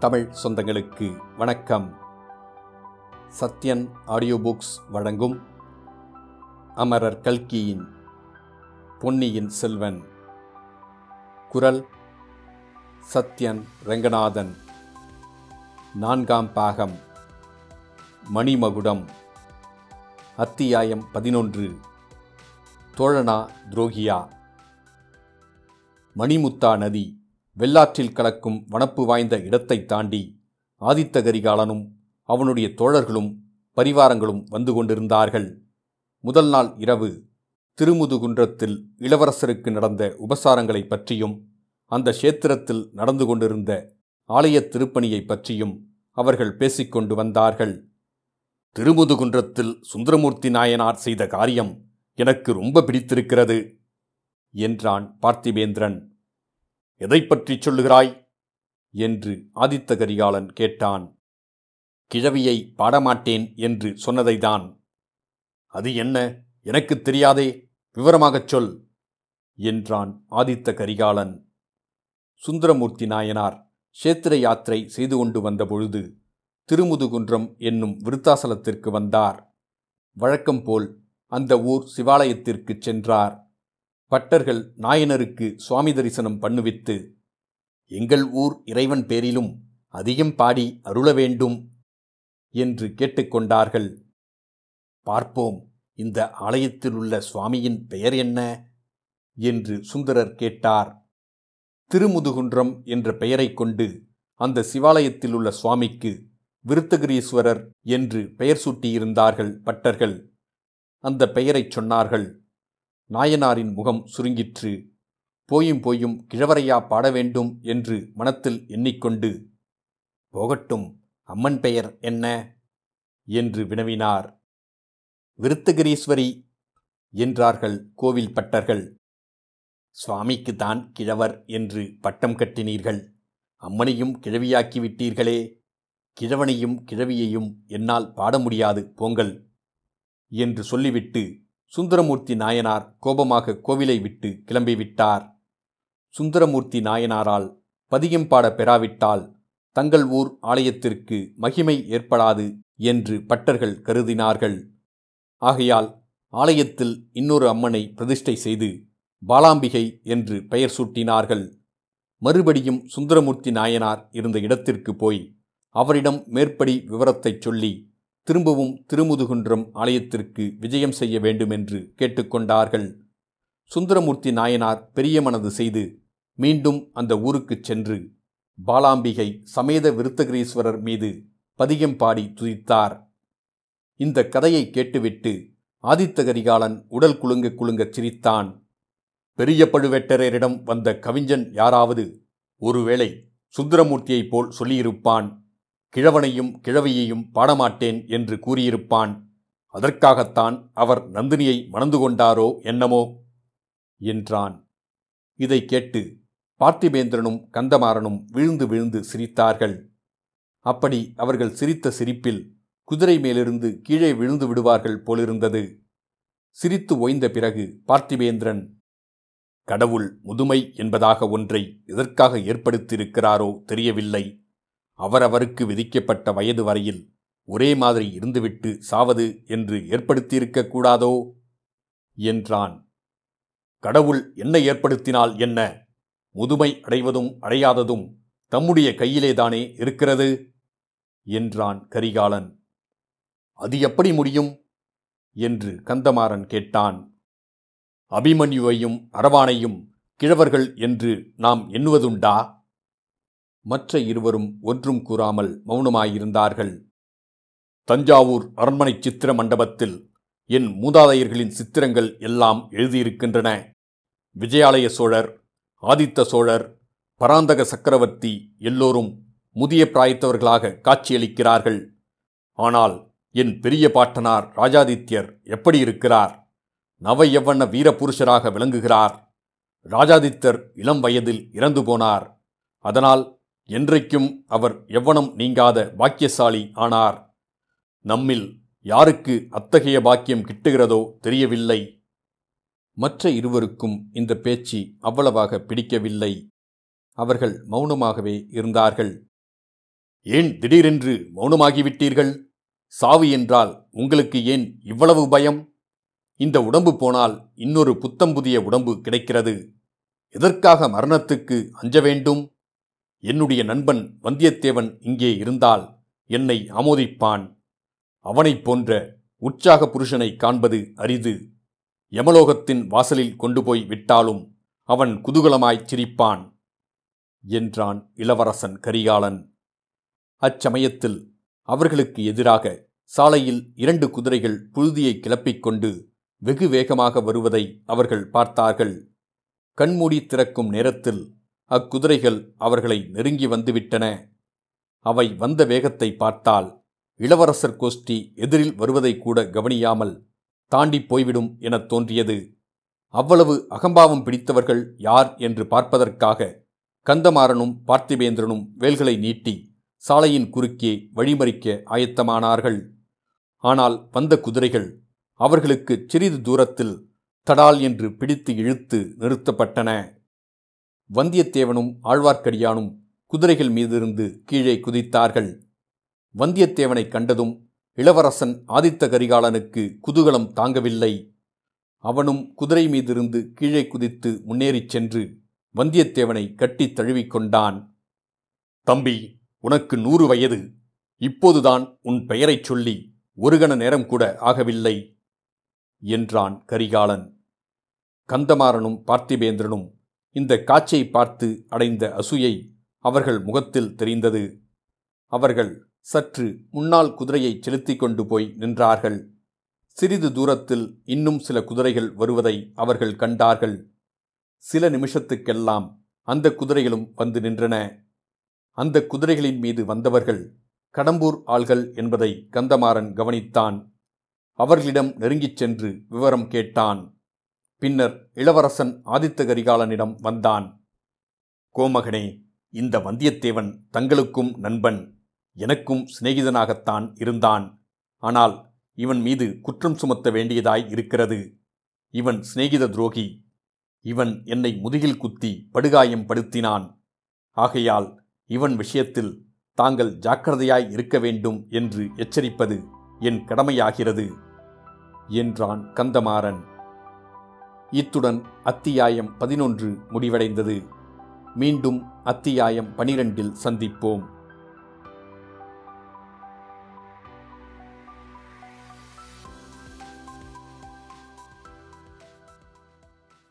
தமிழ் சொந்தங்களுக்கு வணக்கம். Sathyan audio books வழங்கும் அமரர் கல்கியின் பொன்னியின் செல்வன். குரல் சத்யன் ரெங்கநாதன். நான்காம் பாகம் மணிமகுடம். அத்தியாயம் பதினொன்று. தோழனா துரோகியா. மணிமுத்தா நதி. வெள்ளாற்றில் கலக்கும் வனப்பு வாய்ந்த இடத்தைத் தாண்டி ஆதித்த கரிகாலனும் அவனுடைய தோழர்களும் பரிவாரங்களும் வந்து கொண்டிருந்தார்கள். முதல் நாள் இரவு திருமுதுகுன்றத்தில் இளவரசருக்கு நடந்த உபசாரங்களைப் பற்றியும் அந்த க்ஷேத்திரத்தில் நடந்து கொண்டிருந்த ஆலயத் திருப்பணியைப் பற்றியும் அவர்கள் பேசிக்கொண்டு வந்தார்கள். திருமுதுகுன்றத்தில் சுந்தரமூர்த்தி நாயனார் செய்த காரியம் எனக்கு ரொம்ப பிடித்திருக்கிறது என்றான் பார்த்திபேந்திரன். எதை பற்றி சொல்லுகிறாய்? என்று ஆதித்த கரிகாலன் கேட்டான். கிழவியை பாடமாட்டேன் என்று சொன்னதைதான். அது என்ன? எனக்குத் தெரியாதே. விவரமாகச் சொல் என்றான் ஆதித்த கரிகாலன் சுந்தரமூர்த்தி நாயனார் க்ஷேத்திர யாத்திரை செய்து கொண்டு வந்தபொழுது திருமுதுகுன்றம் என்னும் விருத்தாசலத்திற்கு வந்தார். வழக்கம் போல் அந்த ஊர் சிவாலயத்திற்குச் சென்றார். பட்டர்கள் நாயனருக்கு சுவாமி தரிசனம் பண்ணுவித்து எங்கள் ஊர் இறைவன் பேரிலும் அதிகம் பாடி அருள வேண்டும் என்று கேட்டுக்கொண்டார்கள் பார்ப்போம் இந்த ஆலயத்திலுள்ள சுவாமியின் பெயர் என்ன? என்று சுந்தரர் கேட்டார். திருமுதுகுன்றம் என்ற பெயரைக் கொண்டு அந்த சிவாலயத்தில் உள்ள சுவாமிக்கு விருத்தகிரீஸ்வரர் என்று பெயர் சூட்டியிருந்தார்கள் பட்டர்கள். அந்த பெயரைச் சொன்னார்கள் நாயனாரின் முகம் சுருங்கிற்று. போயும் போயும் கிழவரையா பாட வேண்டும் என்று மனத்தில் எண்ணிக்கொண்டு போகட்டும் அம்மன் பெயர் என்ன என்று வினவினார். விருத்தகிரீஸ்வரி என்றார்கள் கோவில் பட்டர்கள். சுவாமிக்கு தான் கிழவர் என்று பட்டம் கட்டினீர்கள். அம்மனையும் கிழவியாக்கிவிட்டீர்களே கிழவனையும் கிழவியையும் என்னால் பாட முடியாது போங்கள் என்று சொல்லிவிட்டு சுந்தரமூர்த்தி நாயனார் கோபமாக கோவிலை விட்டு கிளம்பிவிட்டார். சுந்தரமூர்த்தி நாயனாரால் பதியம் பாட பெறாவிட்டால் தங்கள் ஊர் ஆலயத்திற்கு மகிமை ஏற்படாது என்று பட்டர்கள் கருதினார்கள். ஆகையால் ஆலயத்தில் இன்னொரு அம்மனை பிரதிஷ்டை செய்து பாலாம்பிகை என்று பெயர் சூட்டினார்கள். மறுபடியும் சுந்தரமூர்த்தி நாயனார் இருந்த இடத்திற்கு போய் அவரிடம் மேற்படி விவரத்தைச் சொல்லி திரும்பவும் திருமுதுகுன்றம் ஆலயத்திற்கு விஜயம் செய்ய வேண்டுமென்று கேட்டுக்கொண்டார்கள். சுந்தரமூர்த்தி நாயனார் பெரிய மனது செய்து மீண்டும் அந்த ஊருக்குச் சென்று பாலாம்பிகை சமேத விருத்தகிரீஸ்வரர் மீது பதிகம் பாடி துதித்தார். இந்த கதையை கேட்டுவிட்டு ஆதித்த கரிகாலன் உடல் குலுங்க குலுங்கச் சிரித்தான். பெரிய பழுவேட்டரையரிடம் வந்த கவிஞன் யாராவது? ஒருவேளை சுந்தரமூர்த்தியைப் போல் சொல்லியிருப்பான். கிழவனையும் கிழவியையும் பாடமாட்டேன் என்று கூறியிருப்பான். அதற்காகத்தான் அவர் நந்தினியை மணந்து கொண்டாரோ என்னமோ? என்றான். இதை கேட்டு பார்த்திபேந்திரனும் கந்தமாறனும் விழுந்து விழுந்து சிரித்தார்கள். அப்படி அவர்கள் சிரித்த சிரிப்பில் குதிரை மேலிருந்து கீழே விழுந்து விடுவார்கள் போலிருந்தது. சிரித்து ஓய்ந்த பிறகு பார்த்திபேந்திரன் கடவுள் முதுமை என்பதாக ஒன்றை எதற்காக ஏற்படுத்தியிருக்கிறாரோ தெரியவில்லை. அவரவருக்கு விதிக்கப்பட்ட வயது வரையில் ஒரே மாதிரி இருந்துவிட்டு சாவது என்று ஏற்படுத்தியிருக்கக்கூடாதோ என்றான். கடவுள் என்ன ஏற்படுத்தினால் என்ன? முதுமை அடைவதும் அடையாததும் தம்முடைய கையிலேதானே இருக்கிறது? என்றான் கரிகாலன். அது எப்படி முடியும்? என்று கந்தமாறன் கேட்டான். அபிமன்யுவையும் அரவானையும் கிழவர்கள் என்று நாம் எண்ணுவதுண்டா? மற்ற இருவரும் ஒன்றும் கூறாமல் மௌனமாயிருந்தார்கள். தஞ்சாவூர் அரண்மனை சித்திர மண்டபத்தில் என் மூதாதையர்களின் சித்திரங்கள் எல்லாம் எழுதியிருக்கின்றன. விஜயாலய சோழர் ஆதித்த சோழர் பராந்தக சக்கரவர்த்தி எல்லோரும் முதிய பிராயத்தவர்களாக காட்சியளிக்கிறார்கள். ஆனால் என் பெரிய பாட்டனார் ராஜாதித்யர் எப்படி இருக்கிறார்? நவ எவ்வண்ண வீரபுருஷராக விளங்குகிறார். ராஜாதித்தர் இளம் வயதில் இறந்து போனார். அதனால் என்றைக்கும் அவர் எவ்வனம் நீங்காத பாக்கியசாலி ஆனார். நம்மில் யாருக்கு அத்தகைய பாக்கியம் கிட்டுகிறதோ தெரியவில்லை. மற்ற இருவருக்கும் இந்த பேச்சு அவ்வளவாக பிடிக்கவில்லை. அவர்கள் மௌனமாகவே இருந்தார்கள். ஏன் திடீரென்று மௌனமாகிவிட்டீர்கள்? சாவு என்றால் உங்களுக்கு ஏன் இவ்வளவு பயம்? இந்த உடம்பு போனால் இன்னொரு புத்தம் புதிய உடம்பு கிடைக்கிறது. எதற்காக மரணத்துக்கு அஞ்ச வேண்டும்? என்னுடைய நண்பன் வந்தியத்தேவன் இங்கே இருந்தால் என்னை ஆமோதிப்பான். அவனைப் போன்ற உற்சாக புருஷனை காண்பது அரிது. யமலோகத்தின் வாசலில் கொண்டு போய் விட்டாலும் அவன் குதூகலமாய்ச் சிரிப்பான். என்றான் இளவரசன் கரிகாலன். அச்சமயத்தில் அவர்களுக்கு எதிராக சாலையில் இரண்டு குதிரைகள் புழுதியை கிளப்பிக் கொண்டு வெகு வேகமாக வருவதை அவர்கள் பார்த்தார்கள். கண்மூடி திறக்கும் நேரத்தில் அக்குதிரைகள் அவர்களை நெருங்கி வந்துவிட்டன. அவை வந்த வேகத்தை பார்த்தால் இளவரசர் கோஷ்டி எதிரில் வருவதை கூட கவனியாமல் தாண்டி போய்விடும் எனத் தோன்றியது. அவ்வளவு அகம்பாவம் பிடித்தவர்கள் யார் என்று பார்ப்பதற்காக கந்தமாறனும் பார்த்திபேந்திரனும் வேல்களை நீட்டி சாலையின் குறுக்கே வழிமறிக்க ஆயத்தமானார்கள். ஆனால் வந்த குதிரைகள் அவர்களுக்கு சிறிது தூரத்தில் தடால் என்று பிடித்து இழுத்து நிறுத்தப்பட்டன. வந்தியத்தேவனும் ஆழ்வார்க்கடியானும் குதிரைகள் மீதிருந்து கீழே குதித்தார்கள். வந்தியத்தேவனை கண்டதும் இளவரசன் ஆதித்த கரிகாலனுக்கு குதூகலம் தாங்கவில்லை. அவனும் குதிரை மீதிருந்து கீழே குதித்து முன்னேறிச் சென்று வந்தியத்தேவனை கட்டித் தழுவிக்கொண்டான் தம்பி உனக்கு நூறு வயது. இப்போதுதான் உன் பெயரைச் சொல்லி ஒரு கண நேரம் கூட ஆகவில்லை என்றான் கரிகாலன். கந்தமாறனும் பார்த்திபேந்திரனும் இந்த காட்சியை பார்த்து அடைந்த அசூயை அவர்கள் முகத்தில் தெரிந்தது. அவர்கள் சற்று முன்னால் குதிரையை செலுத்தி கொண்டு போய் நின்றார்கள். சிறிது தூரத்தில் இன்னும் சில குதிரைகள் வருவதை அவர்கள் கண்டார்கள். சில நிமிஷத்துக்கெல்லாம் அந்த குதிரைகளும் வந்து நின்றன. அந்த குதிரைகளின் மீது வந்தவர்கள் கடம்பூர் ஆள்கள் என்பதை கந்தமாறன் கவனித்தான். அவர்களிடம் நெருங்கிச் சென்று விவரம் கேட்டான். பின்னர் இளவரசன் ஆதித்த கரிகாலனிடம் வந்தான். கோமகனே இந்த வந்தியத்தேவன் தங்களுக்கும் நண்பன் எனக்கும் சிநேகிதனாகத்தான் இருந்தான். ஆனால் இவன் மீது குற்றம் சுமத்த வேண்டியதாய் இருக்கிறது. இவன் சிநேகித துரோகி. இவன் என்னை முதுகில் குத்தி படுகாயம் படுத்தினான். ஆகையால் இவன் விஷயத்தில் தாங்கள் ஜாக்கிரதையாய் இருக்க வேண்டும் என்று எச்சரிப்பது என் கடமையாகிறது என்றான் கந்தமாறன். இத்துடன் அத்தியாயம் பதினொன்று முடிவடைந்தது. மீண்டும் அத்தியாயம் பனிரெண்டில் சந்திப்போம்.